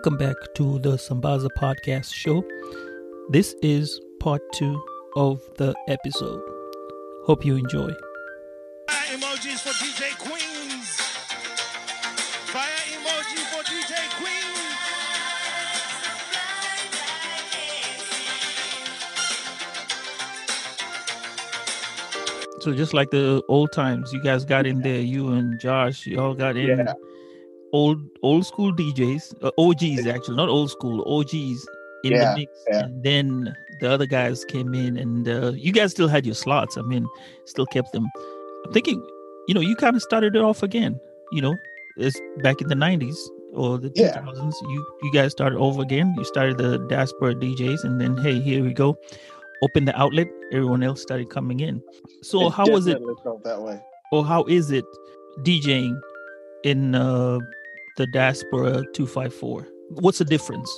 Welcome back to the Sambaza Podcast Show. This is part two of the episode. Hope you enjoy. Fire emojis for DJ Queens. Fire emoji for DJ Queens. So just like the old times, you guys got in there. You and Josh, you all got in. Yeah. Old old school DJs, uh, OGs actually, not old school, OGs in Yeah, the mix, yeah. and then the other guys came in, and uh, you guys still had your slots. I mean, still kept them. I'm thinking, you know, you kind of started it off again. You know, it's back in the '90s or the Yeah. 2000s. You you guys started over again. You started the diaspora DJs, and then hey, here we go. Open the outlet. Everyone else started coming in. So It how was it? Felt that way. or how is it DJing in uh, the diaspora 254 what's the difference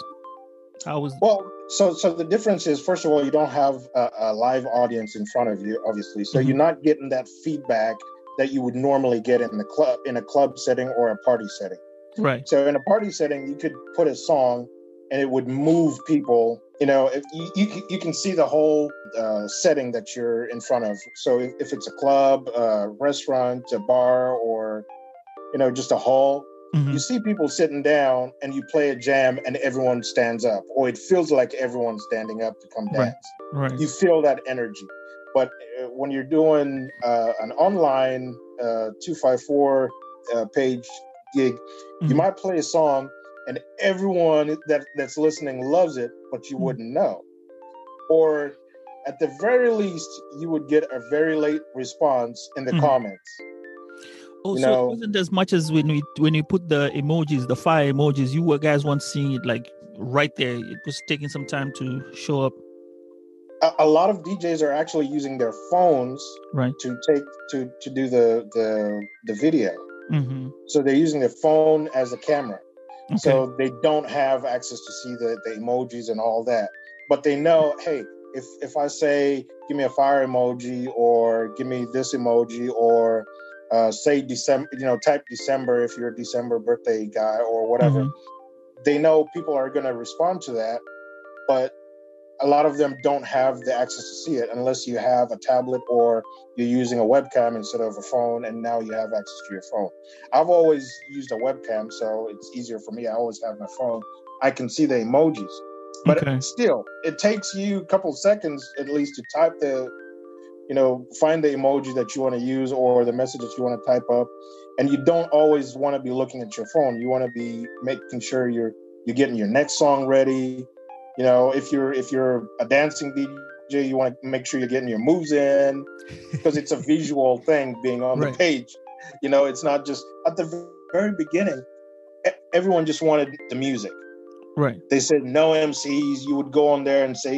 how was Well, so so the difference is, first of all, you don't have a, a live audience in front of you, obviously. So Mhm. you're not getting that feedback that you would normally get in the club, in a club setting or a party setting. right So in a party setting, you could put a song, and it would move people. You know, if you you, can- you can see the whole uh, setting that you're in front of. So if, if it's a club, a restaurant, a bar, or you know, just a hall, Mhm. you see people sitting down and you play a jam and everyone stands up or it feels like everyone's standing up to come dance right you feel that energy but uh, when you're doing uh, an online uh, 254 uh, page gig you Mhm. might play a song and everyone that that's listening loves it but you Mhm. wouldn't know or at the very least you would get a very late response in the Mhm. comments oh you so know- it wasn't as much as when we when you put the emojis the fire emojis you were guys weren't seeing it like right there it was taking some time to show up a, a lot of DJs are actually using their phones right to take to to do the the the video. mm-hmm. So they're using their phone as a camera. okay So they don't have access to see the the emojis and all that. But they know, hey, if if I say give me a fire emoji or give me this emoji or uh, say December, you know, type December if you're a December birthday guy or whatever. Mhm. They know people are going to respond to that, but a lot of them don't have the access to see it unless you have a tablet or you're using a webcam instead of a phone and now you have access to your phone i've always used a webcam so it's easier for me i always have my phone i can see the emojis but Okay. still it takes you a couple seconds at least to type the you know find the emoji that you want to use or the message that you want to type up. And you don't always want to be looking at your phone. You want to be making sure you're you're getting your next song ready. You know if you're if you're a dancing dj you want to make sure you're getting your moves in because it's a visual thing being on Right. the page. You know it's not just at the very beginning everyone just wanted the music right they said no MCs. You would go on there and say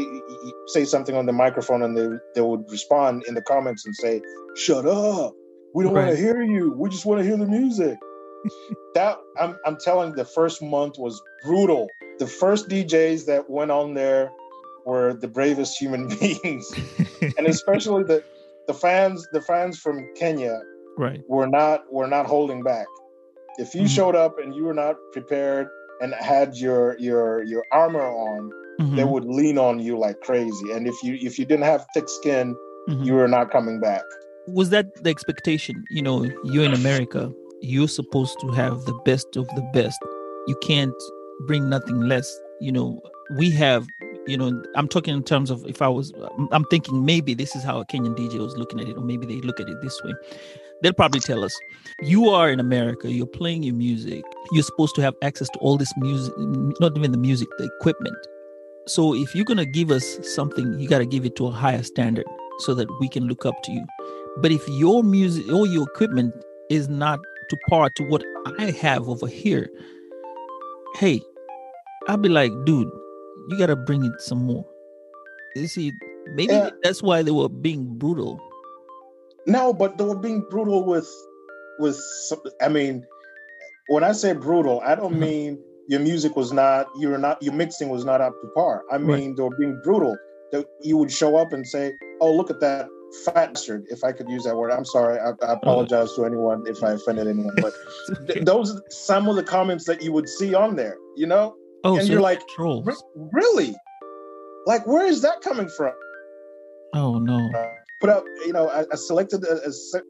say something on the microphone, and they they would respond in the comments and say, "Shut up! We don't want to hear you. We just want to hear the music." that I'm I'm telling, the first month was brutal. The first DJs that went on there were the bravest human beings, and especially the the fans the fans from Kenya right were not were not holding back. If you Mhm. showed up and you were not prepared and had your your your armor on, they Mhm. would lean on you like crazy. And if you if you didn't have thick skin, Mhm. you were not coming back. was that the expectation you know you're in america you're supposed to have the best of the best you can't bring nothing less you know we have you know i'm talking in terms of if i was i'm thinking maybe this is how a kenyan dj was looking at it or maybe they look at it this way they'll probably tell us. You are in America. You're playing your music. You're supposed to have access to all this music, not even the music, the equipment. So if you're gonna give us something, you got to give it to a higher standard so that we can look up to you. But if your music or your equipment is not to par to what I have over here, hey, I'll be like, dude, you gotta bring it some more. You see, maybe Yeah. that's why they were being brutal. No, but they were being brutal with with. I mean, when I say brutal, I don't Mhm. mean your music was not you're not your mixing was not up to par. I Right. mean they were being brutal. That you would show up and say, "Oh, look at that fat bastard." If I could use that word, I'm sorry. I, I apologize to anyone if I offended anyone. But th- those are some of the comments that you would see on there. You know, oh, and so you're like, trolls. Really? Like, where is that coming from? oh no. Put up, you know, I, I selected a,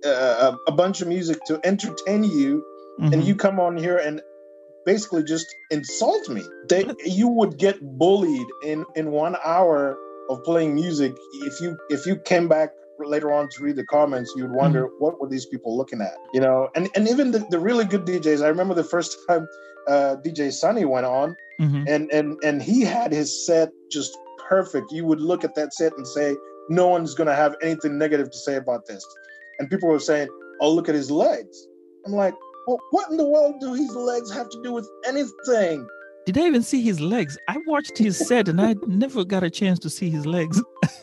a a, a bunch of music to entertain you, and Mhm. you come on here and basically just insult me. They, you would get bullied in in one hour of playing music. If you if you came back later on to read the comments, you'd wonder what were these people looking at, you know? And and even the, the really good DJs. I remember the first time uh, DJ Sunny went on, Mhm. and and and he had his set just perfect. You would look at that set and say, no one's going to have anything negative to say about this. And people were saying, oh, look at his legs. I'm like, well, what in the world do his legs have to do with anything? Did I even see his legs? I watched his set and I never got a chance to see his legs.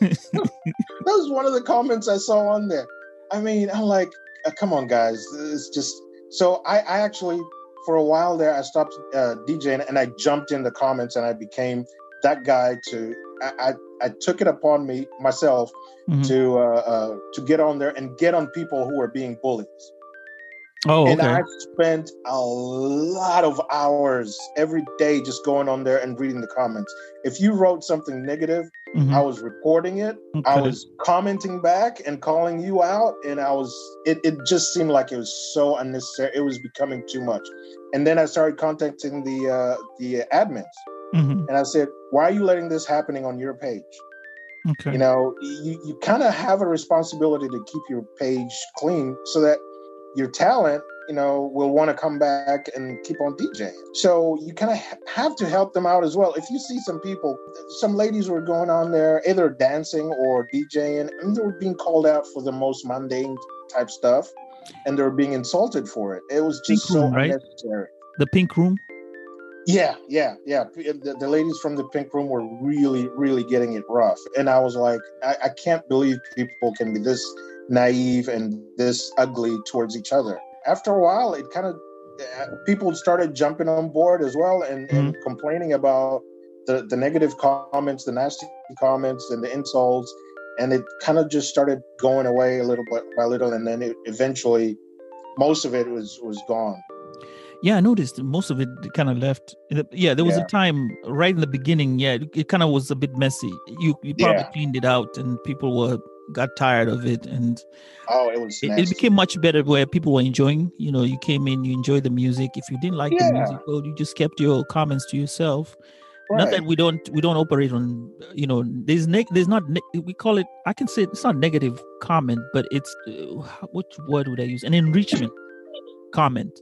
That was one of the comments I saw on there. I mean, I'm like, uh, come on, guys. It's just so I, I actually, for a while there, I stopped uh, DJing and I jumped in the comments and I became that guy to, I, I, I took it upon me myself Mhm. to uh, uh, to get on there and get on people who are being bullies. Oh, And okay. I spent a lot of hours every day just going on there and reading the comments. If you wrote something negative, Mhm. I was reporting it. I was commenting back and calling you out, and I was. It, it just seemed like it was so unnecessary. It was becoming too much. And then I started contacting the uh, the admins, Mhm. and I said, "Why are you letting this happening on your page?" Okay. you know you, you kind of have a responsibility to keep your page clean so that your talent you know will want to come back and keep on djing so you kind of have to help them out as well if you see some people some ladies were going on there either dancing or djing and they were being called out for the most mundane type stuff and they were being insulted for it it was just Pink so room, right? unnecessary the pink room. Yeah, yeah, yeah. Uh, the, the ladies from the pink room were really, really getting it rough. And I was like, I, I can't believe people can be this naive and this ugly towards each other. After a while, it kind of, uh, people started jumping on board as well and, and mm-hmm. complaining about the, the negative comments, the nasty comments, and the insults. And it kind of just started going away a little bit by little. And then it, eventually, most of it was was gone. Yeah, I noticed most of it kind of left. Yeah, there was Yeah. a time right in the beginning. Yeah, it, it kind of was a bit messy. You you probably Yeah. cleaned it out, and people were got tired of it, and Oh, it was it, it became much better where people were enjoying. You know, you came in, you enjoyed the music. If you didn't like the music, well, you just kept your comments to yourself. Not that we don't we don't operate on you know there's neg- there's not ne- we call it I can say it's not negative comment, but it's uh, what word would I use? An enrichment comment.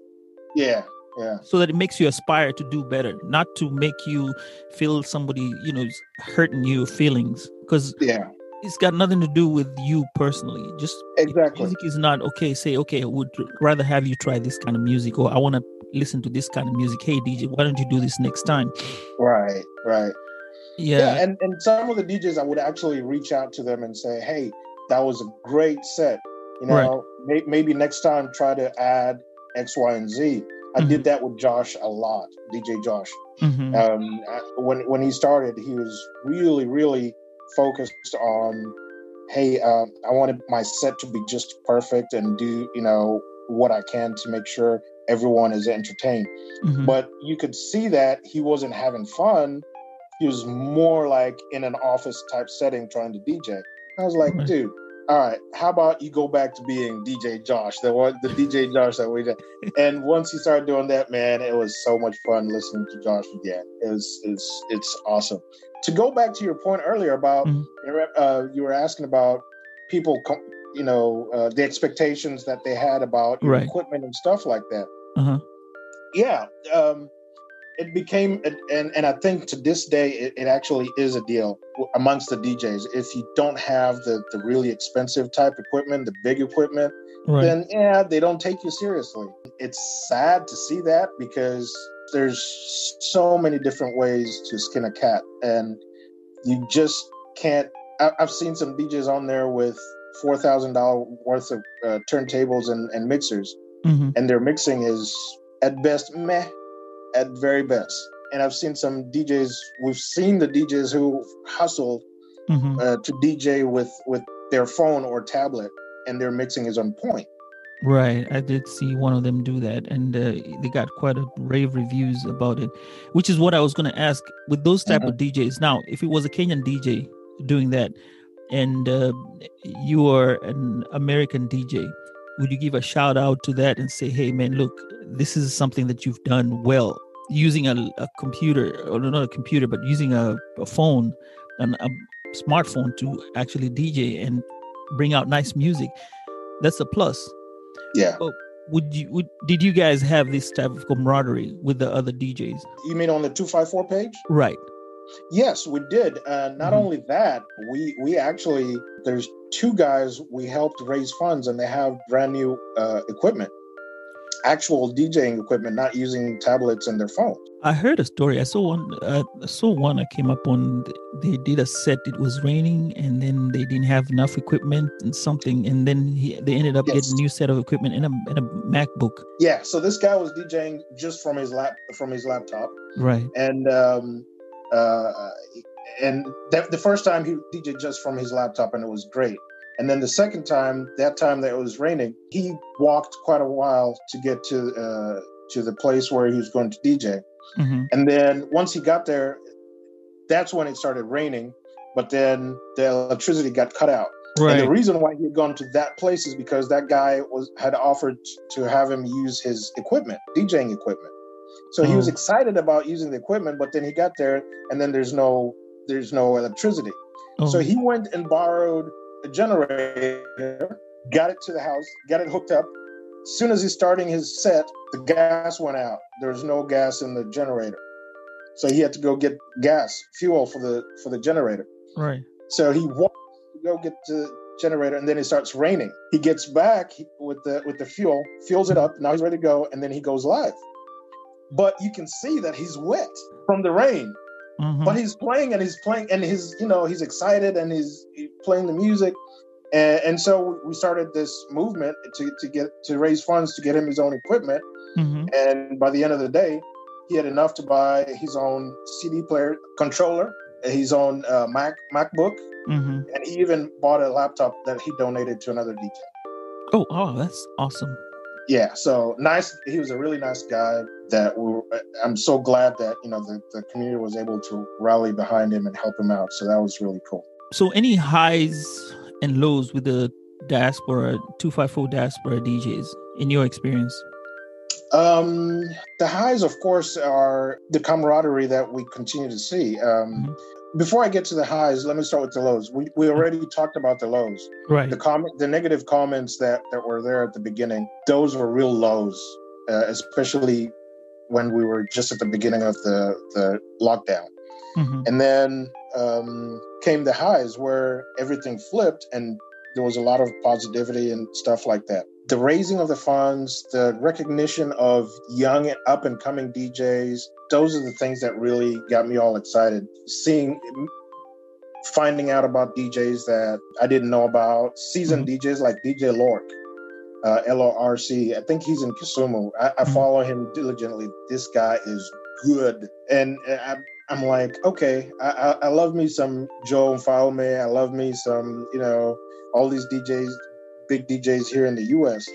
Yeah, yeah. so that it makes you aspire to do better not to make you feel somebody you know hurting your feelings because Yeah, it's got nothing to do with you personally just exactly. music is not okay say okay i would rather have you try this kind of music or i want to listen to this kind of music hey dj why don't you do this next time Right, right. yeah, Yeah, and, and some of the DJs, I would actually reach out to them and say, hey, that was a great set. You Right. know, may, maybe next time try to add X, Y, and Z. I did that with Josh a lot, DJ Josh. mhm, Um, I- when when he started, he was really, really focused on, hey, um, I wanted my set to be just perfect and do you know what I can to make sure everyone is entertained. mhm. but you could see that he wasn't having fun. He was more like in an office type setting trying to DJ. I was like, dude, all right, how about you go back to being DJ Josh, the one, the DJ Josh that we did. And once he started doing that, man, it was so much fun listening to Josh again. It was, it's, it's awesome. To go back to your point earlier about, Mhm. uh, you were asking about people you know uh, the expectations that they had about your Right. equipment and stuff like that. Uh-huh. Yeah, um, it became, and and I think to this day it, it actually is a deal amongst the DJs. If you don't have the the really expensive type equipment, the big equipment, Right. then yeah, they don't take you seriously. It's sad to see that because there's so many different ways to skin a cat, and you just can't. I, I've seen some DJs on there with four thousand dollar worth of uh, turntables and, and mixers, hmm and their mixing is at best meh, at very best. And I've seen some DJs. We've seen the DJs who hustle hmm uh, to DJ with with their phone or tablet, and their mixing is on point. Right. I did see one of them do that, and uh, they got quite a rave reviews about it, which is what I was going to ask with those type of DJs. Now, if it was a Kenyan DJ doing that, and uh, you are an American DJ, would you give a shout out to that and say, "Hey, man, look, this is something that you've done well using a, a computer, or not a computer, but using a, a phone, an, a smartphone to actually DJ and bring out nice music. That's a plus." Yeah. but would you would did you guys have this type of camaraderie with the other DJs? You mean on the two five four page? Right. Yes, we did. Uh, not Mhm. only that, we we actually there's two guys we helped raise funds, and they have brand new uh, equipment, actual DJing equipment, not using tablets and their phones. I heard a story. I saw one. Uh, I saw one. I came up on. They did a set. It was raining, and then they didn't have enough equipment and something, and then he, they ended up Yes. getting a new set of equipment in a in a MacBook. Yeah. So this guy was DJing just from his lap from his laptop, Right. and um, uh, and that, the first time he DJ just from his laptop, and it was great. And then the second time, that time that it was raining, he walked quite a while to get to uh, to the place where he was going to DJ. hmm And then once he got there, that's when it started raining. But then the electricity got cut out. Right. And the reason why he had gone to that place is because that guy was had offered to have him use his equipment, DJing equipment. So he was Oh. excited about using the equipment, but then he got there and then there's no there's no electricity. Oh, So he went and borrowed a generator, got it to the house, got it hooked up. As soon as he's starting his set, the gas went out. There's no gas in the generator. So he had to go get gas, fuel for the for the generator. right. So he walked to go get the generator, and then it starts raining. He gets back with the with the fuel, fuels it up. Now he's ready to go, and then he goes live. But you can see that he's wet from the rain. Mhm. But he's playing and he's playing and he's you know he's excited and he's he- playing the music, and, and so we started this movement to to get to raise funds to get him his own equipment. Mhm. And by the end of the day, he had enough to buy his own CD player controller, his own uh, Mac MacBook, Mhm. and he even bought a laptop that he donated to another DJ. Oh, oh, that's awesome. Yeah, so nice. He was a really nice guy. That we were, I'm so glad that you know the, the community was able to rally behind him and help him out. So that was really cool. So, any highs and lows with the diaspora, 254 diaspora DJs in your experience? Um, the highs, of course, are the camaraderie that we continue to see. Um, Before I get to the highs, let me start with the lows. We, we already talked about the lows. Right. The comment, the negative comments that that were there at the beginning, those were real lows, uh, especially when we were just at the beginning of the the lockdown. Mhm. And then um, came the highs where everything flipped and there was a lot of positivity and stuff like that. The raising of the funds, the recognition of young and up and coming DJs, those are the things that really got me all excited. Seeing, finding out about DJs that I didn't know about, seasoned DJs like DJ Lork, uh, L O R C. I think he's in Kisumu. I, I Mhm. follow him diligently. This guy is good. And I, I'm like, okay, I, I, I love me some Joe and Mfalme. I love me some, you know, all these DJs, big DJs here in the U.S.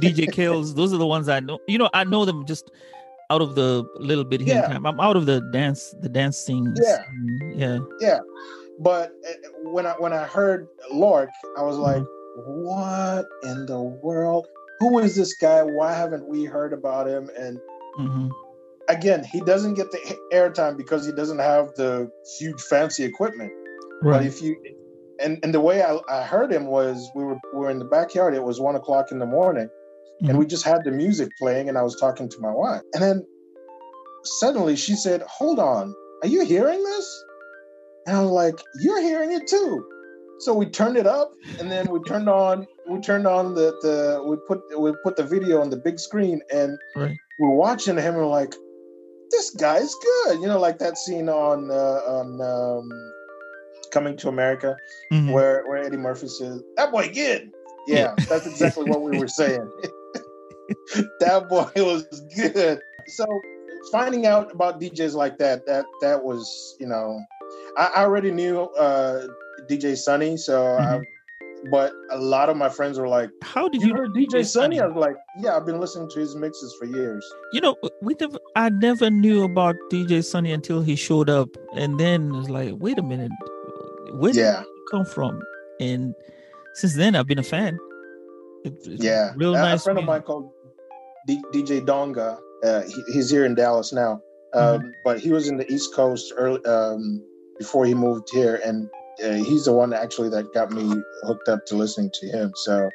DJ Kills, those are the ones I know. You know, I know them just out of the little bit here. Yeah. time. I'm out of the dance, the dancing. Yeah. scene. Yeah. But uh, when I when I heard Lork, I was like, Mm-hmm. what in the world? Who is this guy? Why haven't we heard about him? And hmm again, he doesn't get the airtime because he doesn't have the huge fancy equipment. Right. But if you and and the way I, I heard him was we were we were in the backyard. It was one o'clock in the morning, and Mhm. we just had the music playing, and I was talking to my wife, and then suddenly she said, "Hold on, are you hearing this?" And I was like, "You're hearing it too." So we turned it up, and then we turned on we turned on the the we put we put the video on the big screen, and Right. we're watching him, and we're like, "This guy's good," you know, like that scene on uh, on um, Coming to America Mhm. where where Eddie Murphy says, "That boy good." Yeah, that's exactly what we were saying. that boy was good. So finding out about DJs like that, that that was, you know, I, I already knew uh, DJ Sunny, so I, but a lot of my friends were like, How did "You you heard DJ Sunny?" I was like, "Yeah, I've been listening to his mixes for years." You know, we never. I never knew about DJ Sunny until he showed up, and then it was like, wait a minute, where did Yeah. you come from? And since then, I've been a fan. Yeah, real a, nice. a friend of mine called D- DJ Donga. Uh, he, he's here in Dallas now, Mm-hmm. um, but he was in the East Coast early um, before he moved here, and uh, he's the one actually that got me hooked up to listening to him. So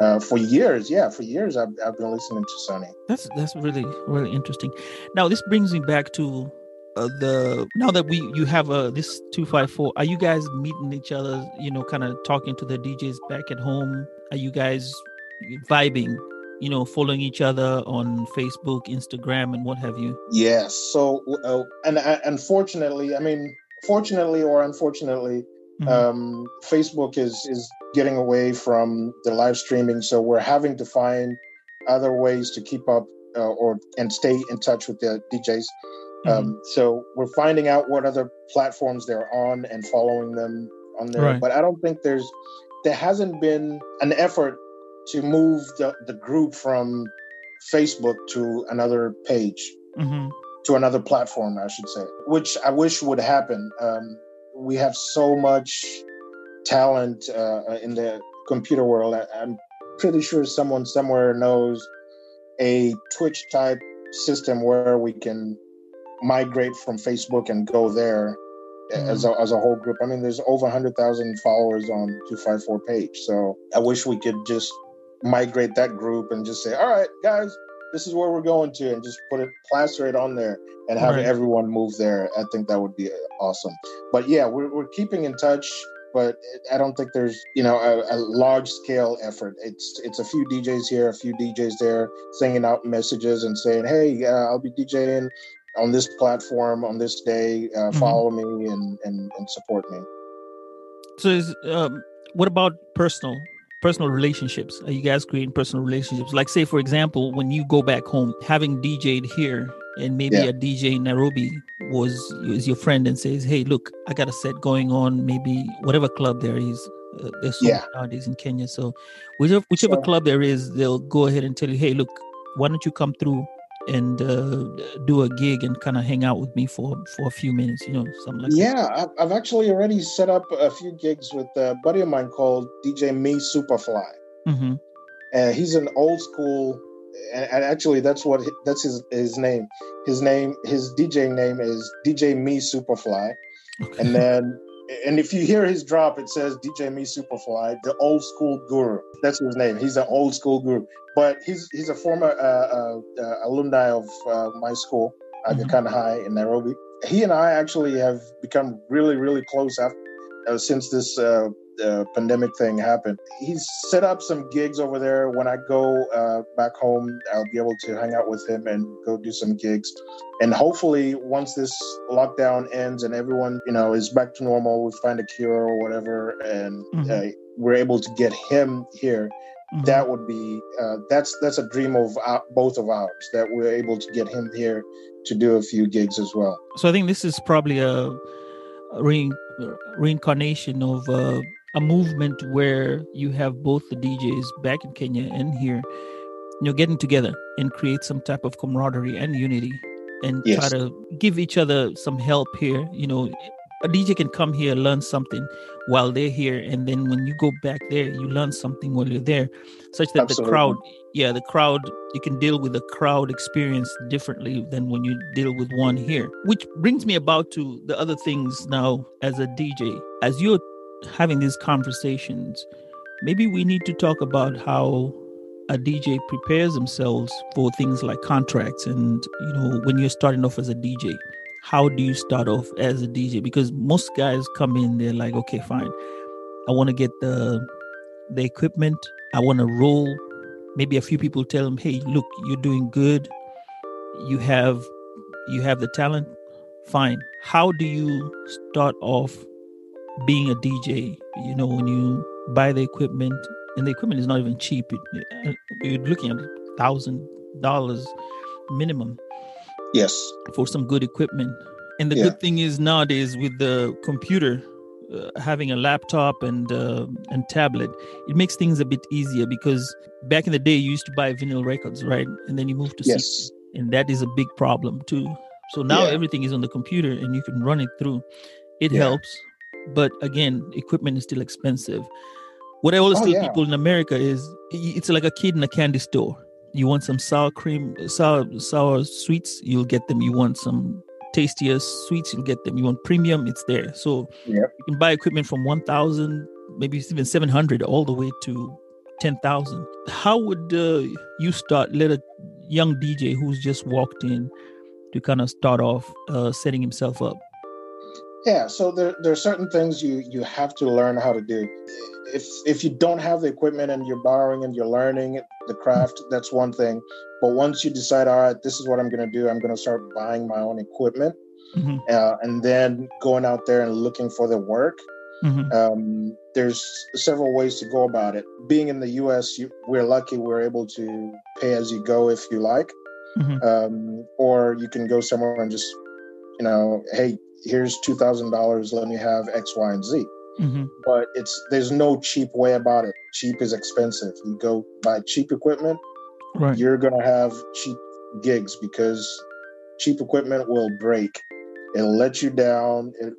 uh, for years, yeah, for years I've, I've been listening to Sunny. That's that's really really interesting. Now this brings me back to uh, the now that we you have uh, this two five four. Are you guys meeting each other? You know, kind of talking to the DJs back at home. Are you guys vibing? You know, following each other on Facebook, Instagram, and what have you. Yes. So, uh, and uh, unfortunately, I mean, fortunately or unfortunately, Mhm. um, Facebook is is getting away from the live streaming, so we're having to find other ways to keep up uh, or and stay in touch with the DJs. Mhm. Um, so we're finding out what other platforms they're on and following them on there. Right. But I don't think there's there hasn't been an effort to move the, the group from Facebook to another page Mhm. to another platform, I should say, which I wish would happen. Um, we have so much talent uh, in the computer world. I, I'm pretty sure someone somewhere knows a Twitch type system where we can migrate from Facebook and go there as, a, as a whole group. I mean, there's over 100,000 followers on 254 page. So I wish we could just migrate that group and just say, all right, guys, this is where we're going to, and just put it, plaster it on there and have Right. everyone move there. I think that would be awesome. But yeah, we're, we're keeping in touch. But I don't think there's, you know, a, a large scale effort. It's it's a few DJs here, a few DJs there, sending out messages and saying, "Hey, uh, I'll be DJing on this platform on this day. Uh, Mhm. Follow me and, and and support me." So, is, um, what about personal personal relationships? Are you guys creating personal relationships? Like, say, for example, when you go back home, having DJ'd here, and maybe Yeah. a DJ in Nairobi was is your friend and says, "Hey, look, I got a set going on. Maybe whatever club there is. Uh, there's so Yeah. nowadays in Kenya. So, whichever whichever So- club there is, they'll go ahead and tell you, "Hey, look, why don't you come through?" And uh, do a gig and kind of hang out with me for for a few minutes, you know, something like that. Yeah, I've, I've actually already set up a few gigs with a buddy of mine called DJ Me Superfly. Mm-hmm. Uh, he's an old school, and, and actually that's what that's his his name. His name, his DJ name is DJ Me Superfly. Okay. And then, and if you hear his drop, it says DJ Me Superfly, the old school guru. That's his name. He's an old school guru, but he's he's a former uh, uh, uh, alumni of uh, my school, Aga Mhm. Khan High in Nairobi. He and I actually have become really, really close after uh, since this uh, uh, pandemic thing happened. He's set up some gigs over there. When I go uh, back home, I'll be able to hang out with him and go do some gigs. And hopefully, once this lockdown ends and everyone, you know, is back to normal, we find a cure or whatever, and Mhm. uh, we're able to get him here. Mhm. That would be uh, that's that's a dream of our, both of ours that we're able to get him here to do a few gigs as well. So I think this is probably a, a re, reincarnation of uh, a movement where you have both the DJs back in Kenya and here, you know, getting together and create some type of camaraderie and unity, and Yes. try to give each other some help here. You know, a DJ can come here learn something while they're here, and then when you go back there, you learn something while you're there, such that Absolutely. the crowd, yeah, the crowd, you can deal with the crowd experience differently than when you deal with one here. Which brings me about to the other things now as a DJ. As you're having these conversations, maybe we need to talk about how a DJ prepares themselves for things like contracts and you know when you're starting off as a DJ how do you start off as a DJ because most guys come in they're like okay fine. I want to get the the equipment. I want to roll. Maybe a few people tell them hey look you're doing good. You have you have the talent. Fine. How do you start off being a DJ you know when you buy the equipment and the equipment is not even cheap. It, you're looking at thousand dollars minimum. Yes, for some good equipment. And the Yeah. good thing is nowadays with the computer, uh, having a laptop and uh, and tablet, it makes things a bit easier because back in the day you used to buy vinyl records, right? And then you moved to CD, and that is a big problem too. So now Yeah. everything is on the computer and you can run it through. It Yeah. helps, but again, equipment is still expensive. What I always Oh, tell yeah. people in America is it's like a kid in a candy store. You want some sour cream, sour sour sweets, you'll get them. You want some tastier sweets, you'll get them. You want premium, it's there. So Yep. you can buy equipment from one thousand, maybe even seven hundred, all the way to ten thousand. How would uh, you start? Let a young DJ who's just walked in to kind of start off uh, setting himself up. Yeah. So there there are certain things you you have to learn how to do. If if you don't have the equipment and you're borrowing and you're learning the craft, that's one thing. But once you decide, all right, this is what I'm going to do, I'm going to start buying my own equipment, Mhm, uh, and then going out there and looking for the work. mhm, Um, there's several ways to go about it. Being in the U.S., you, we're lucky we're able to pay as you go if you like, mhm. um, or you can go somewhere and just, you know, hey, here's two thousand dollars. Let me have X, Y, and Z. mhm. But it's there's no cheap way about it. Cheap is expensive. You go buy cheap equipment, Right. you're gonna have cheap gigs because cheap equipment will break. It'll let you down. It, it,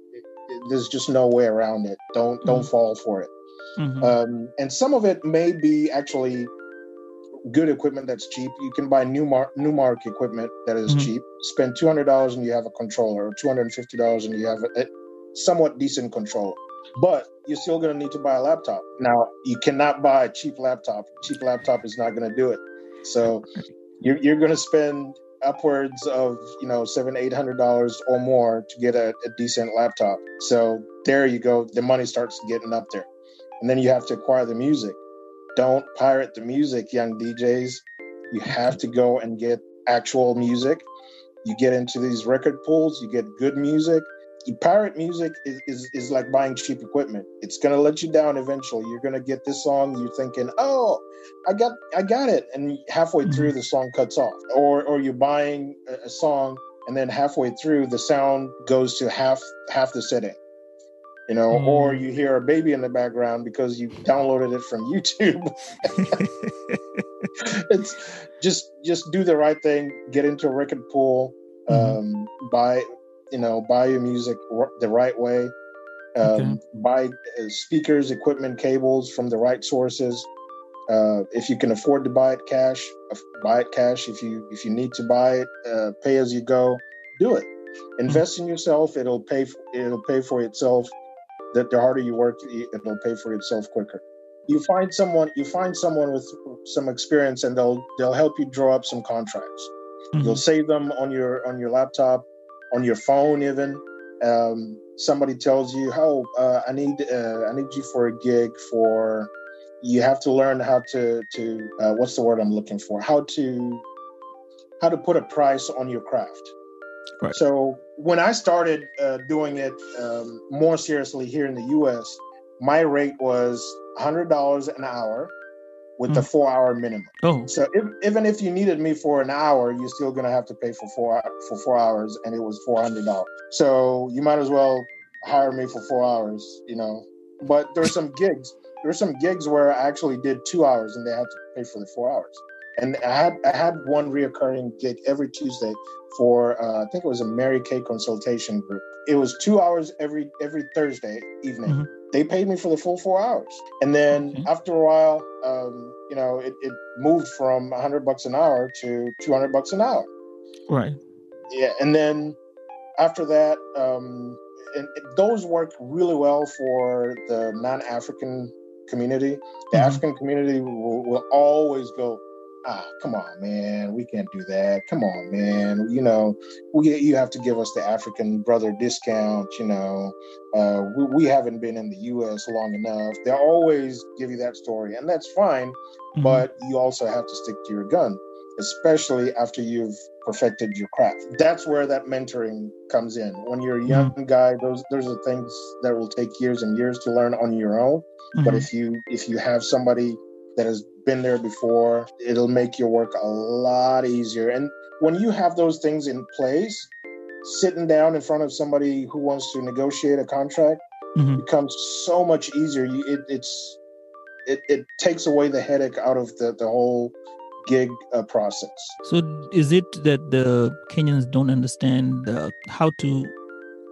it- there's just no way around it. Don't don't fall for it. Mhm, Um, and some of it may be actually good equipment that's cheap. You can buy new mark new mark equipment that is Mhm. cheap. Spend two hundred dollars and you have a controller, or two hundred and fifty dollars and you have a, a somewhat decent controller. But you're still going to need to buy a laptop. Now you cannot buy a cheap laptop. Cheap laptop is not going to do it. So you're you're going to spend upwards of you know seven eight hundred dollars or more to get a, a decent laptop. So there you go. The money starts getting up there, and then you have to acquire the music. Don't pirate the music, young DJs. You have to go and get actual music. You get into these record pools. You get good music. You pirate music is, is, is like buying cheap equipment. It's gonna let you down eventually. You're gonna get this song. You're thinking, "Oh, I got I got it," and halfway mm-hmm. through the song cuts off. Or or you're buying a, a song and then halfway through the sound goes to half half the setting. You know, Mm. or you hear a baby in the background because you downloaded it from YouTube. it's just just do the right thing. Get into a record pool. Mhm. Um, buy you know buy your music the right way. Um, Okay. Buy uh, speakers, equipment, cables from the right sources. Uh, if you can afford to buy it cash, buy it cash. If you if you need to buy it, uh, pay as you go. Do it. Invest in yourself. It'll pay. It'll pay for itself. The, the harder you work, it'll pay for itself quicker. You find someone. You find someone with some experience, and they'll they'll help you draw up some contracts. You'll Mhm, save them on your on your laptop, on your phone even. Um, somebody tells you, "Oh, uh, I need uh, I need you for a gig for." You have to learn how to to uh, what's the word I'm looking for? How to how to put a price on your craft. Right. So when I started uh, doing it um, more seriously here in the U.S., my rate was hundred dollars an hour with the Mm. four hour minimum. Oh, So if, even if you needed me for an hour, you're still gonna have to pay for four for four hours, and it was four hundred dollars. So you might as well hire me for four hours, you know. But there were some gigs. There were some gigs where I actually did two hours, and they had to pay for the four hours. And I had I had one reoccurring gig every Tuesday for uh, I think it was a Mary Kay consultation group. It was two hours every every Thursday evening. Mhm. They paid me for the full four hours, and then Okay. after a while, um, you know, it, it moved from hundred bucks an hour to two hundred bucks an hour. right. Yeah, and then after that, um, and it- those work really well for the non-African community. The Mhm. African community will, will always go, ah, come on, man, we can't do that. Come on, man, you know, we you have to give us the African brother discount. You know, uh, we, we haven't been in the U.S. long enough. They always give you that story, and that's fine. Mhm. But you also have to stick to your gun, especially after you've perfected your craft. That's where that mentoring comes in. When you're a young guy, those those are things that will take years and years to learn on your own. But Mhm. if you if you have somebody that has been there before, it'll make your work a lot easier. And when you have those things in place, sitting down in front of somebody who wants to negotiate a contract Mhm. becomes so much easier. You, it, it's it, it takes away the headache out of the, the whole gig uh, process. So is it that the Kenyans don't understand uh, how to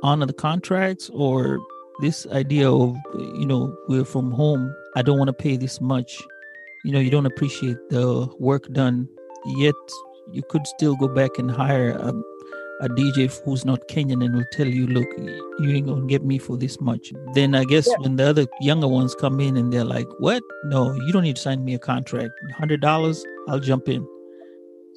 honor the contracts or this idea of you know we're from home I don't want to pay this much you know you don't appreciate the work done yet you could still go back and hire a, a DJ who's not Kenyan and will tell you look you ain't gonna get me for this much then I guess Yeah. when the other younger ones come in and they're like what no you don't need to sign me a contract hundred dollars I'll jump in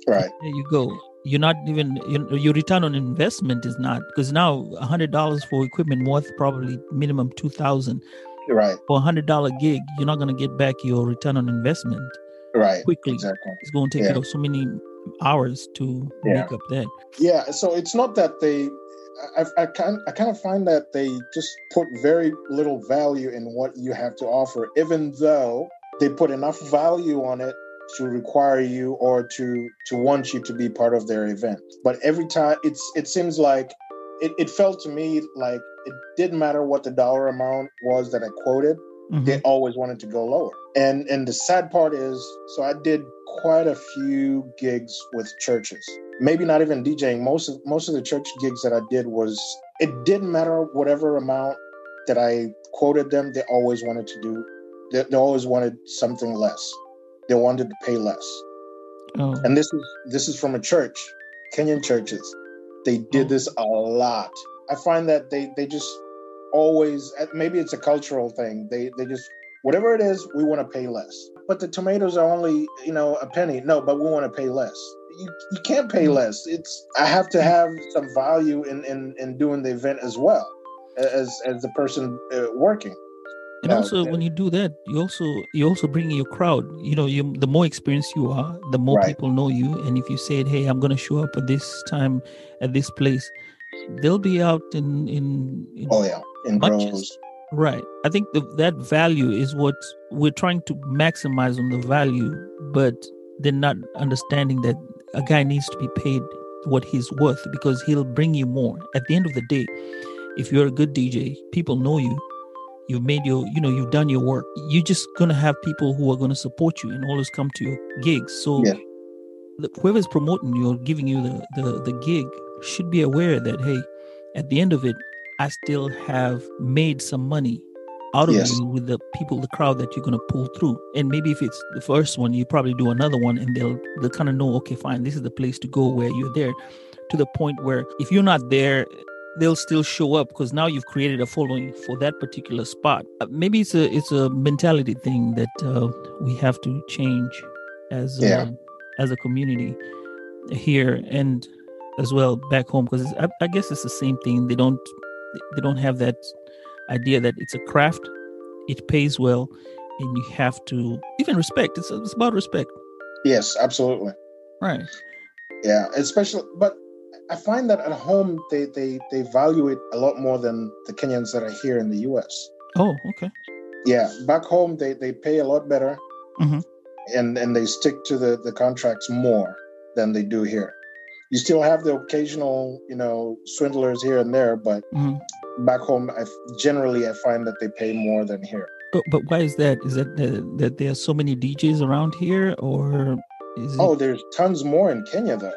Right. there you go. You're not even your, your return on investment is not because now a hundred dollars for equipment worth probably minimum two thousand Right. for a hundred dollar gig. You're not gonna get back your return on investment Right. quickly. Exactly. It's going to take Yeah. you so many hours to Yeah. make up that. Yeah, so it's not that they. I, I kind I kind of find that they just put very little value in what you have to offer, even though they put enough value on it to require you or to to want you to be part of their event. But every time it's it seems like it, it felt to me like it didn't matter what the dollar amount was that I quoted Mhm. they always wanted to go lower. And and the sad part is, so I did quite a few gigs with churches. Maybe not even DJing. Most of most of the church gigs that I did was it didn't matter whatever amount that I quoted them. They always wanted to do. They, they always wanted something less. They wanted to pay less. Oh, And this is this is from a church, Kenyan churches. They did Oh. this a lot. I find that they they just always uh, maybe it's a cultural thing. They they just whatever it is, we want to pay less. But the tomatoes are only you know a penny. No, but we want to pay less. You you can't pay less. It's I have to have some value in in in doing the event as well as as the person uh, working. And no, also when you do that, you also you also bring your crowd. You know, you the more experienced you are, the more Right. people know you. And if you said, "Hey, I'm going to show up at this time at this place," they'll be out in in, in Oh yeah, in Bunches. Right. I think the, that value is what we're trying to maximize on the value, but they're not understanding that a guy needs to be paid what he's worth because he'll bring you more. At the end of the day, if you're a good DJ, people know you. You've made your, you know, you've done your work. You're just gonna have people who are gonna support you and always come to your gigs. So Yeah. the, whoever's promoting you or giving you the, the the gig should be aware that hey, at the end of it, I still have made some money out of Yes. you with the people, the crowd that you're gonna pull through. And maybe if it's the first one, you probably do another one, and they'll they'll kind of know, okay, fine, this is the place to go where you're there. To the point where if you're not there, they'll still show up because now you've created a following for that particular spot. Uh, maybe it's a it's a mentality thing that uh, we have to change as Yeah. um, as a community here and as well back home because I, I guess it's the same thing. They don't they don't have that idea that it's a craft, it pays well, and you have to even respect. It's, it's about respect, Yes, absolutely. right? Yeah, especially, but I find that at home they, they, they value it a lot more than the Kenyans that are here in the U.S. Oh, okay. Yeah, back home they, they pay a lot better, Mhm. and and they stick to the, the contracts more than they do here. You still have the occasional, you know, swindlers here and there, but Mhm. back home, I generally I find that they pay more than here. But, but why is that? Is that uh, that there are so many DJs around here, or is it? Oh, there's tons more in Kenya though.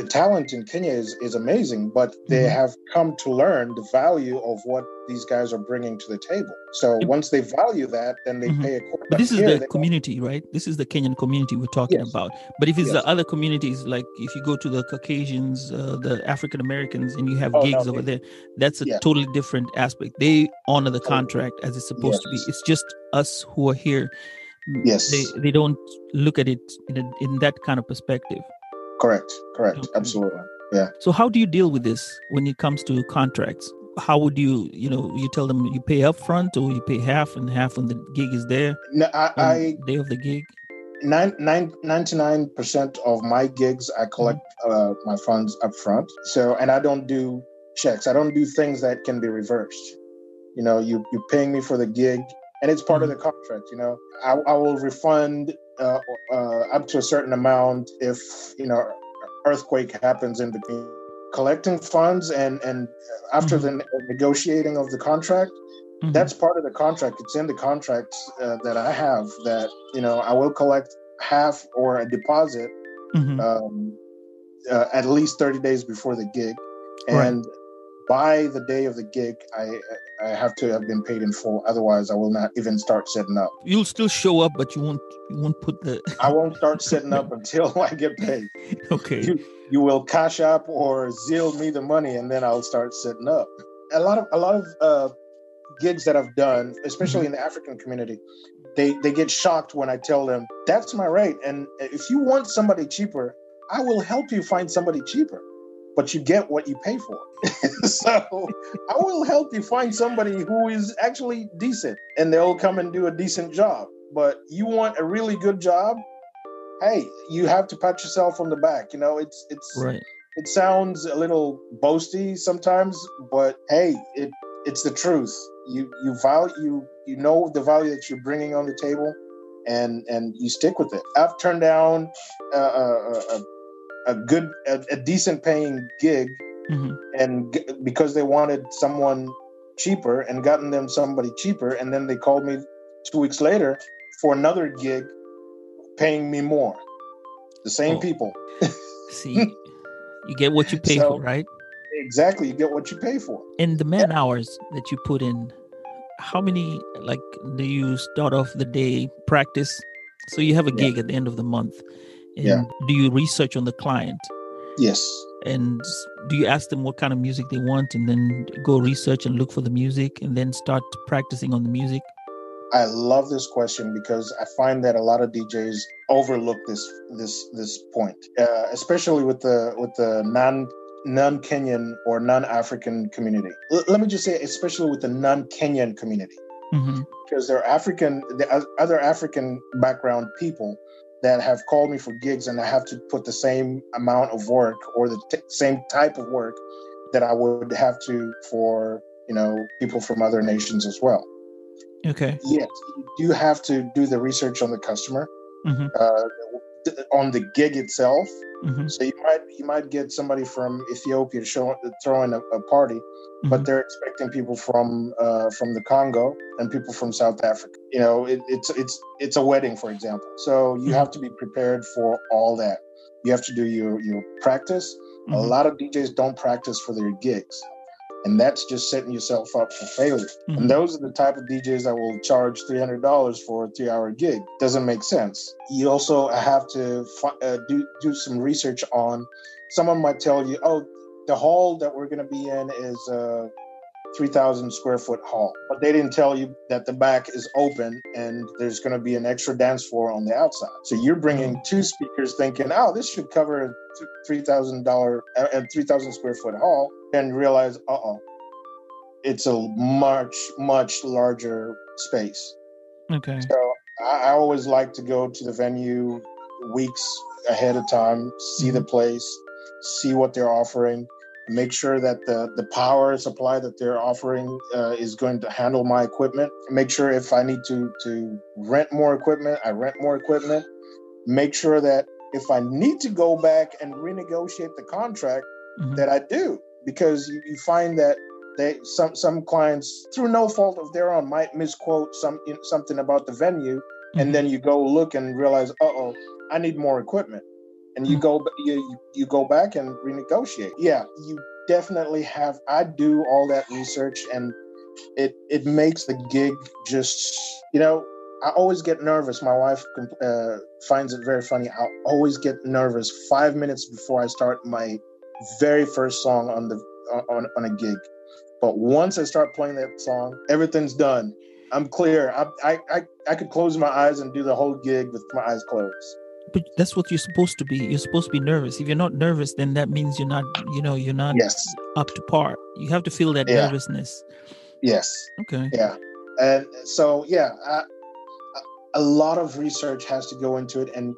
The talent in Kenya is, is amazing, but they Mhm. have come to learn the value of what these guys are bringing to the table. So once they value that, then they Mhm. pay a. But this is here, the they don't. community, right? This is the Kenyan community we're talking Yes. about. But if it's Yes. the other communities, like if you go to the Caucasians, uh, the African Americans, and you have Oh, gigs no, over there, that's a Yeah. totally different aspect. They honor the contract as it's supposed to be. It's just us who are here. mm, Yes. They they don't look at it in a, in that kind of perspective. Correct. Correct. Okay. Absolutely. Yeah. So how do you deal with this when it comes to contracts? How would you, you know, you tell them you pay up front or you pay half and half when the gig is there No, I, I the day of the gig? nine, nine, 99% of my gigs, I collect uh, my funds up front. So, and I don't do checks. I don't do things that can be reversed. You know, you, you're paying me for the gig and it's part of the contract. You know, I, I will refund uh, uh, up to a certain amount if, you know, earthquake happens in between collecting funds and, and after the negotiating of the contract, Mhm. that's part of the contract. It's in the contract uh, that I have that you know I will collect half or a deposit Mhm. um, uh, at least thirty days before the gig, Right. By the day of the gig, I I have to have been paid in full. Otherwise, I will not even start setting up. You'll still show up, but you won't you won't put the I won't start setting up until I get paid. okay. You you will Cash App or Zelle me the money, and then I'll start setting up. A lot of a lot of uh, gigs that I've done, especially in the African community, they they get shocked when I tell them that's my rate, and if you want somebody cheaper, I will help you find somebody cheaper, but you get what you pay for. so I will help you find somebody who is actually decent, and they'll come and do a decent job. But you want a really good job, hey, you have to pat yourself on the back. You know, it's it's Right. it sounds a little boasty sometimes, but hey, it it's the truth. You you value you you know the value that you're bringing on the table, and and you stick with it. I've turned down a a, a, a good a, a decent paying gig, hmm and g- because they wanted someone cheaper and gotten them somebody cheaper, and then they called me two weeks later for another gig, paying me more. The same Oh. people. See, you get what you pay So- for, right? Exactly, you get what you pay for. And the man hours that you put in, how many like do you start off the day practice? So you have a Yeah. gig at the end of the month. Yeah. do you research on the client? Yes. And do you ask them what kind of music they want and then go research and look for the music and then start practicing on the music? I love this question because I find that a lot of DJs overlook this this this point, uh, especially with the with the non non Kenyan or non African community. L- let me just say, especially with the non Kenyan community, hmm because there are African, the other African background people that have called me for gigs, and I have to put the same amount of work or the t- same type of work that I would have to for you know people from other nations as well. Okay. yes, you do have to do the research on the customer, Mhm. uh, on the gig itself. hmm So you might you might get somebody from Ethiopia show, throwing a, a party, but Mhm. they're expecting people from uh, from the Congo and people from South Africa. You know, it, it's it's it's a wedding, for example. So you Mhm. have to be prepared for all that. You have to do your your practice. A Mhm. lot of DJs don't practice for their gigs, and that's just setting yourself up for failure. Mhm. And those are the type of DJs that will charge three hundred dollars for a three-hour gig. Doesn't make sense. You also have to uh, do do some research on. Someone might tell you, "Oh, the hall that we're going to be in is a three thousand square foot hall," but they didn't tell you that the back is open and there's going to be an extra dance floor on the outside. So you're bringing two speakers, thinking, "Oh, this should cover a three thousand dollar and three thousand square foot hall," and realize, "Uh oh." It's a much, much larger space. Okay. So I, I always like to go to the venue weeks ahead of time, see the place, see what they're offering, make sure that the, the power supply that they're offering uh, is going to handle my equipment. Make sure if I need to to rent more equipment, I rent more equipment. Make sure that if I need to go back and renegotiate the contract, Mhm. that I do because you, you find that they some some clients through no fault of their own might misquote some something about the venue Mhm. and then you go look and realize uh oh I need more equipment and you go you you go back and renegotiate. Yeah, you definitely have. I do all that research, and it it makes the gig just you know. I always get nervous. My wife uh, finds it very funny. I always get nervous five minutes before I start my very first song on the on, on a gig. But once I start playing that song, everything's done. I'm clear. I, I, I, I could close my eyes and do the whole gig with my eyes closed. But that's what you're supposed to be. You're supposed to be nervous. If you're not nervous, then that means you're not, you know, you're not yes. up to par. You have to feel that Yeah. nervousness. Yes. Okay. Yeah. And so, yeah, I, a lot of research has to go into it and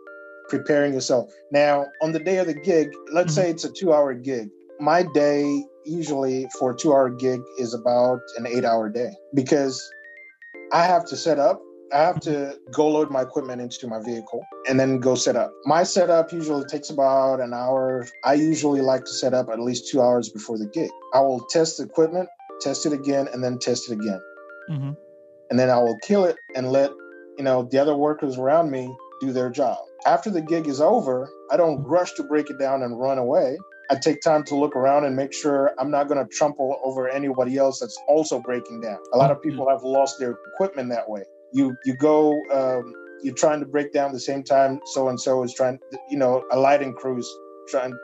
preparing yourself. Now, on the day of the gig, let's Mhm. say it's a two hour gig. My day, usually for a two hour gig, is about an eight hour day because I have to set up. I have to go load my equipment into my vehicle and then go set up. My setup usually takes about an hour. I usually like to set up at least two hours before the gig. I will test the equipment, test it again, and then test it again hmm and then I will kill it and let you know the other workers around me do their job. After the gig is over, I don't rush to break it down and run away. I take time to look around and make sure I'm not going to trample over anybody else that's also breaking down. A lot of people have lost their equipment that way. You you go um, you're trying to break down the same time so and so is trying you know a lighting crew's trying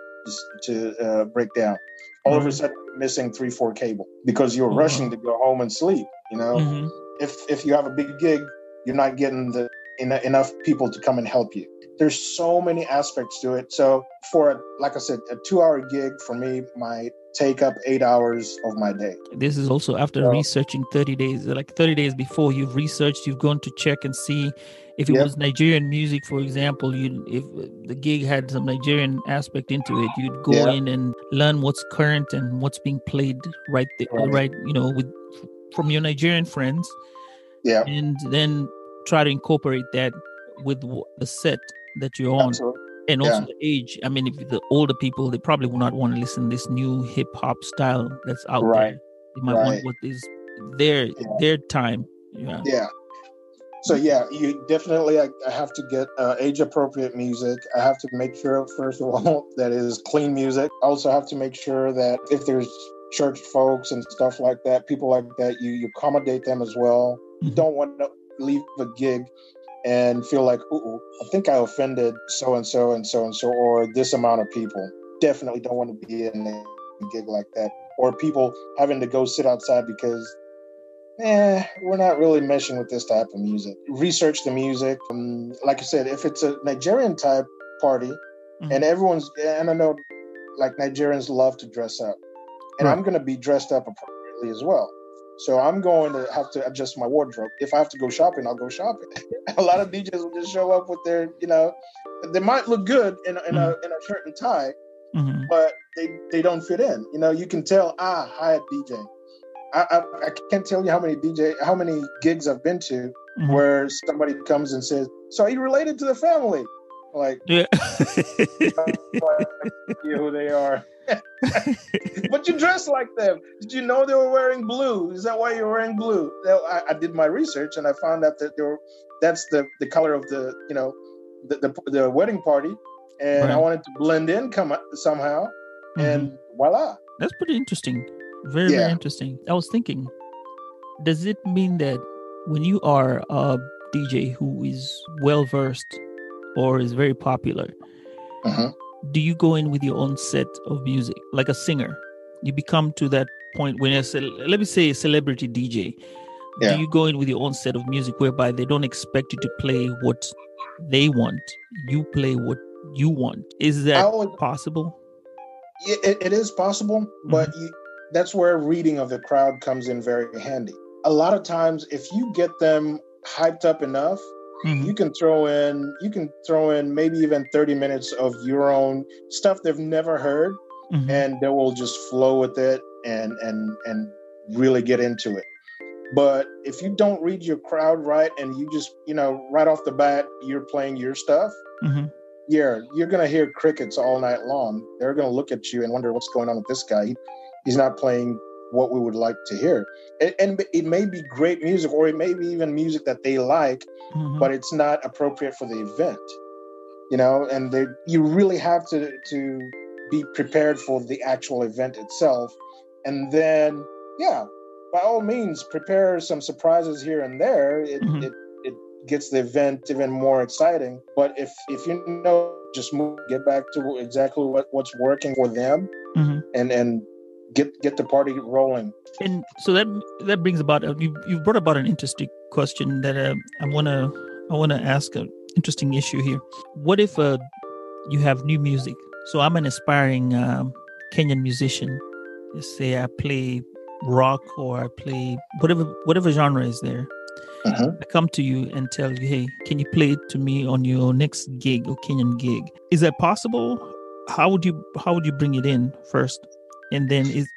to uh, break down. All of a sudden, missing three four cable because you're Oh, rushing to go home and sleep. You know hmm if if you have a big gig, you're not getting the en- enough people to come and help you. There's so many aspects to it. So for like I said, a two hour gig for me might take up eight hours of my day. This is also after So- researching 30 days, like 30 days before you've researched, you've gone to check and see if it Yep. was Nigerian music, for example, you if the gig had some Nigerian aspect into it, you'd go Yeah. in and learn what's current and what's being played right there, Right. right, you know, with from your Nigerian friends, Yeah, and then try to incorporate that with the set that you're on absolutely. and also Yeah. the age. I mean, if the older people, they probably will not want to listen to this new hip hop style that's out Right. there. They might want what is their Yeah. their time. Yeah. Yeah. So yeah, you definitely I, I have to get uh, age appropriate music. I have to make sure first of all that is clean music. I also have to make sure that if there's church folks and stuff like that, people like that, you you accommodate them as well. You Mhm. don't want to leave a gig and feel like, ooh, I think I offended so and so and so and so or this amount of people. Definitely don't want to be in a gig like that. Or people having to go sit outside because eh, we're not really meshing with this type of music. Research the music. Um, like I said, if it's a Nigerian type party, Mhm. and everyone's, and I know like Nigerians love to dress up, and Right. I'm going to be dressed up appropriately as well. So I'm going to have to adjust my wardrobe. If I have to go shopping, I'll go shopping. a lot of DJs will just show up with their, you know, they might look good in, a- in a in a shirt and tie, Mhm. but they they don't fit in. You know, you can tell. Ah, hi, DJ. I, I I can't tell you how many DJ how many gigs I've been to Mhm. where somebody comes and says, "So are you related to the family?" Like, Yeah. who they are. but you dress like them. Did you know they were wearing blue? Is that why you're wearing blue? I, I did my research and I found out that they were, that's the, the color of the you know the the, the wedding party, and I wanted to blend in come somehow, Mhm. and voila. That's pretty interesting. Very, very interesting. I was thinking, does it mean that when you are a DJ who is well versed or is very popular, Mhm. do you go in with your own set of music like a singer? You become to that point when you're, let me say, a celebrity DJ. Yeah. Do you go in with your own set of music whereby they don't expect you to play what they want? You play what you want. Is that always, possible? it, it- is possible, but you, that's where reading of the crowd comes in very handy. A lot of times, if you get them hyped up enough, Mhm. you can throw in you can throw in maybe even 30 minutes of your own stuff they've never heard Mhm. and they will just flow with it and and and really get into it but if you don't read your crowd right and you just you know right off the bat you're playing your stuff Mhm. yeah you're gonna hear crickets all night long they're gonna look at you and wonder what's going on with this guy he's not playing what we would like to hear and, and it may be great music or it may be even music that they like Mhm. but it's not appropriate for the event. you know, and they, you really have to to be prepared for the actual event itself, and then yeah, by all means, prepare some surprises here and there. It Mhm. it it gets the event even more exciting. But if if you know, just move, get back to exactly what what's working for them, Mhm. and and get get the party rolling. And so that that brings about uh, you you brought about an interesting question that uh, I wanna I wanna ask an interesting issue here. What if uh, you have new music? So I'm an aspiring um, Kenyan musician. Let's say I play rock or I play whatever whatever genre is there. Mhm. I come to you and tell you, hey, can you play it to me on your next gig or Kenyan gig? Is that possible? How would you how would you bring it in first? And then is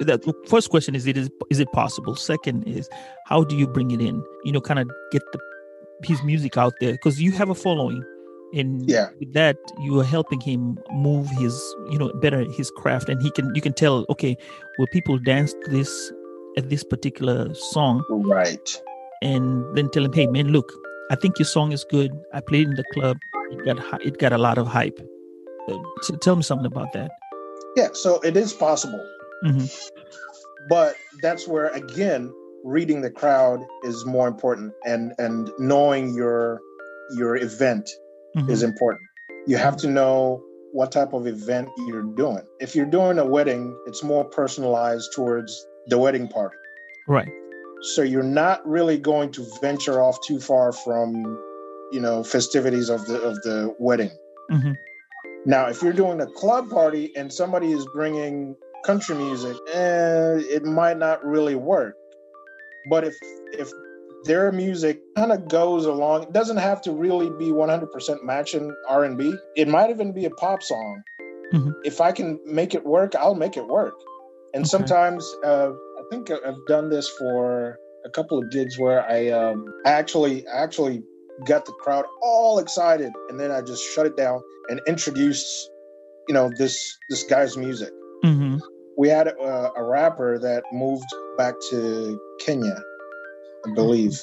that first question is it is is it possible? Second is how do you bring it in? You know, kind of get the his music out there because you have a following. And Yeah. with that, you are helping him move his, you know, better his craft, and he can you can tell, okay, will people dance to this at this particular song? Right. and then tell him, "Hey, man, look, I think your song is good. I played in the club. It got it got a lot of hype. Uh, tell me something about that." Yeah. So it is possible. Mhm. but that's where again reading the crowd is more important and and knowing your your event Mhm. is important you have to know what type of event you're doing if you're doing a wedding it's more personalized towards the wedding party Right. so you're not really going to venture off too far from you know festivities of the of the wedding Mhm. Now if you're doing a club party and somebody is bringing country music eh, it might not really work but if if their music kind of goes along it doesn't have to really be 100% matching r&b it might even be a pop song Mhm. if i can make it work i'll make it work and Okay. sometimes uh, i think i've done this for a couple of gigs where i um, I actually I actually got the crowd all excited and then i just shut it down and introduced you know this this guy's music Mhm. we had a, a rapper that moved back to Kenya, I believe.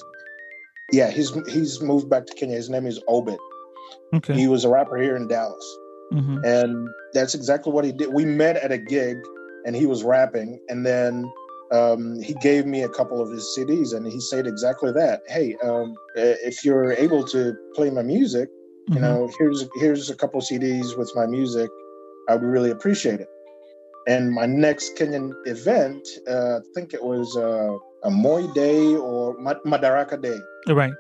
Yeah, he's he's moved back to Kenya. His name is Obit. Okay. He was a rapper here in Dallas, Mhm. and that's exactly what he did. We met at a gig, and he was rapping, and then um, he gave me a couple of his CDs, and he said exactly that. Hey, um, if you're able to play my music, you Mhm. know, here's here's a couple CDs with my music. I would really appreciate it. And my next Kenyan event, uh, I think it was uh, a Moi Day or Madaraka Day. Right.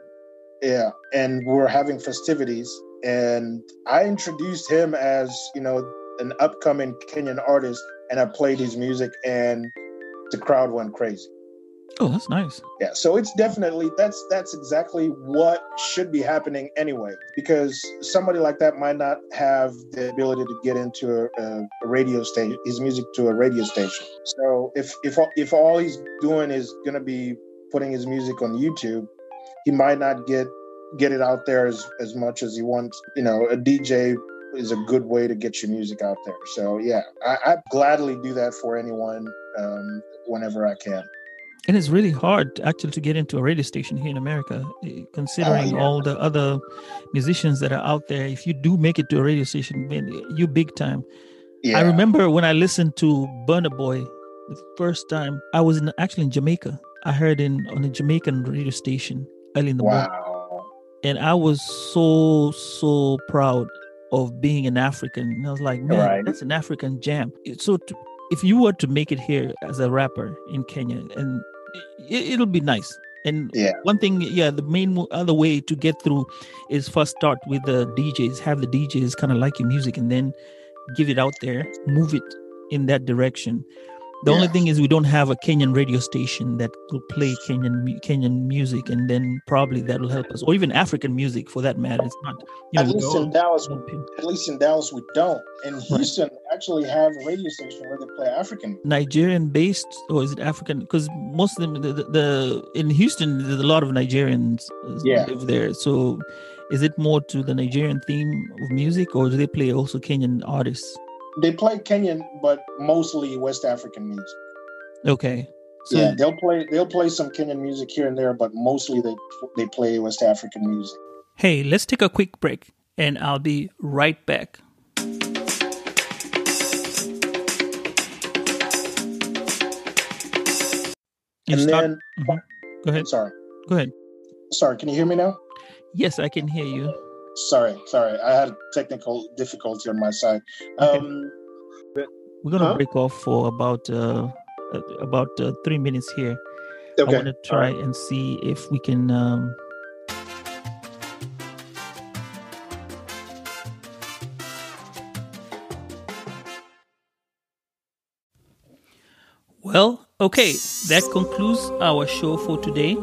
Yeah, and we're having festivities, and I introduced him as you know an upcoming Kenyan artist, and I played his music, and the crowd went crazy. Oh, that's nice. Yeah, so it's definitely that's that's exactly what should be happening anyway, because somebody like that might not have the ability to get into a, a, radio station, his music to a radio station. So if if if all he's doing is gonna be putting his music on YouTube, he might not get get it out there as as much as he wants. You know, a DJ is a good way to get your music out there. So yeah, I, I gladly do that for anyone um, whenever I can. And it's really hard actually to get into a radio station here in America, eh, considering yeah. all the other musicians that are out there. If you do make it to a radio station, man, you big time. Yeah. I remember when I listened to Burna Boy the first time. I was in, actually in Jamaica. I heard in on a Jamaican radio station early in the morning, and I was so so proud of being an African. And I was like, man, Right. that's an African jam. So to, if you were to make it here as a rapper in Kenya, and it, it'll be nice. And Yeah. one thing, yeah, the main other way to get through is first start with the DJs, have the DJs kind of like your music, and then give it out there, move it in that direction. The only thing is we don't have a Kenyan radio station that will play Kenyan Kenyan music, and then probably that will help us, or even African music for that matter. It's not, you know, At least in Dallas, all pin- at least in Dallas, we don't. In Houston, actually have a radio station where they play African. Nigerian based, or is it African? Because most of them, the, the, the in Houston, there's a lot of Nigerians uh, Yeah. live there. So, is it more to the Nigerian theme of music, or do they play also Kenyan artists? They play Kenyan, but mostly West African music. Okay, so yeah, they'll play they'll play some Kenyan music here and there, but mostly they they play West African music. Hey, let's take a quick break. and I'll be right back. You and start- then, Mhm. Go ahead. sorry, Go ahead. sorry. Can you hear me now? Yes, I can hear you. Sorry, sorry. I had technical difficulty on my side. Um, We're gonna Huh? break off for about uh, about uh, three minutes here. I okay. want to try and see if we can. Um, well, okay, that concludes our show for today.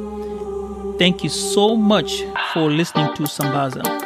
Thank you so much for listening to Sambaza.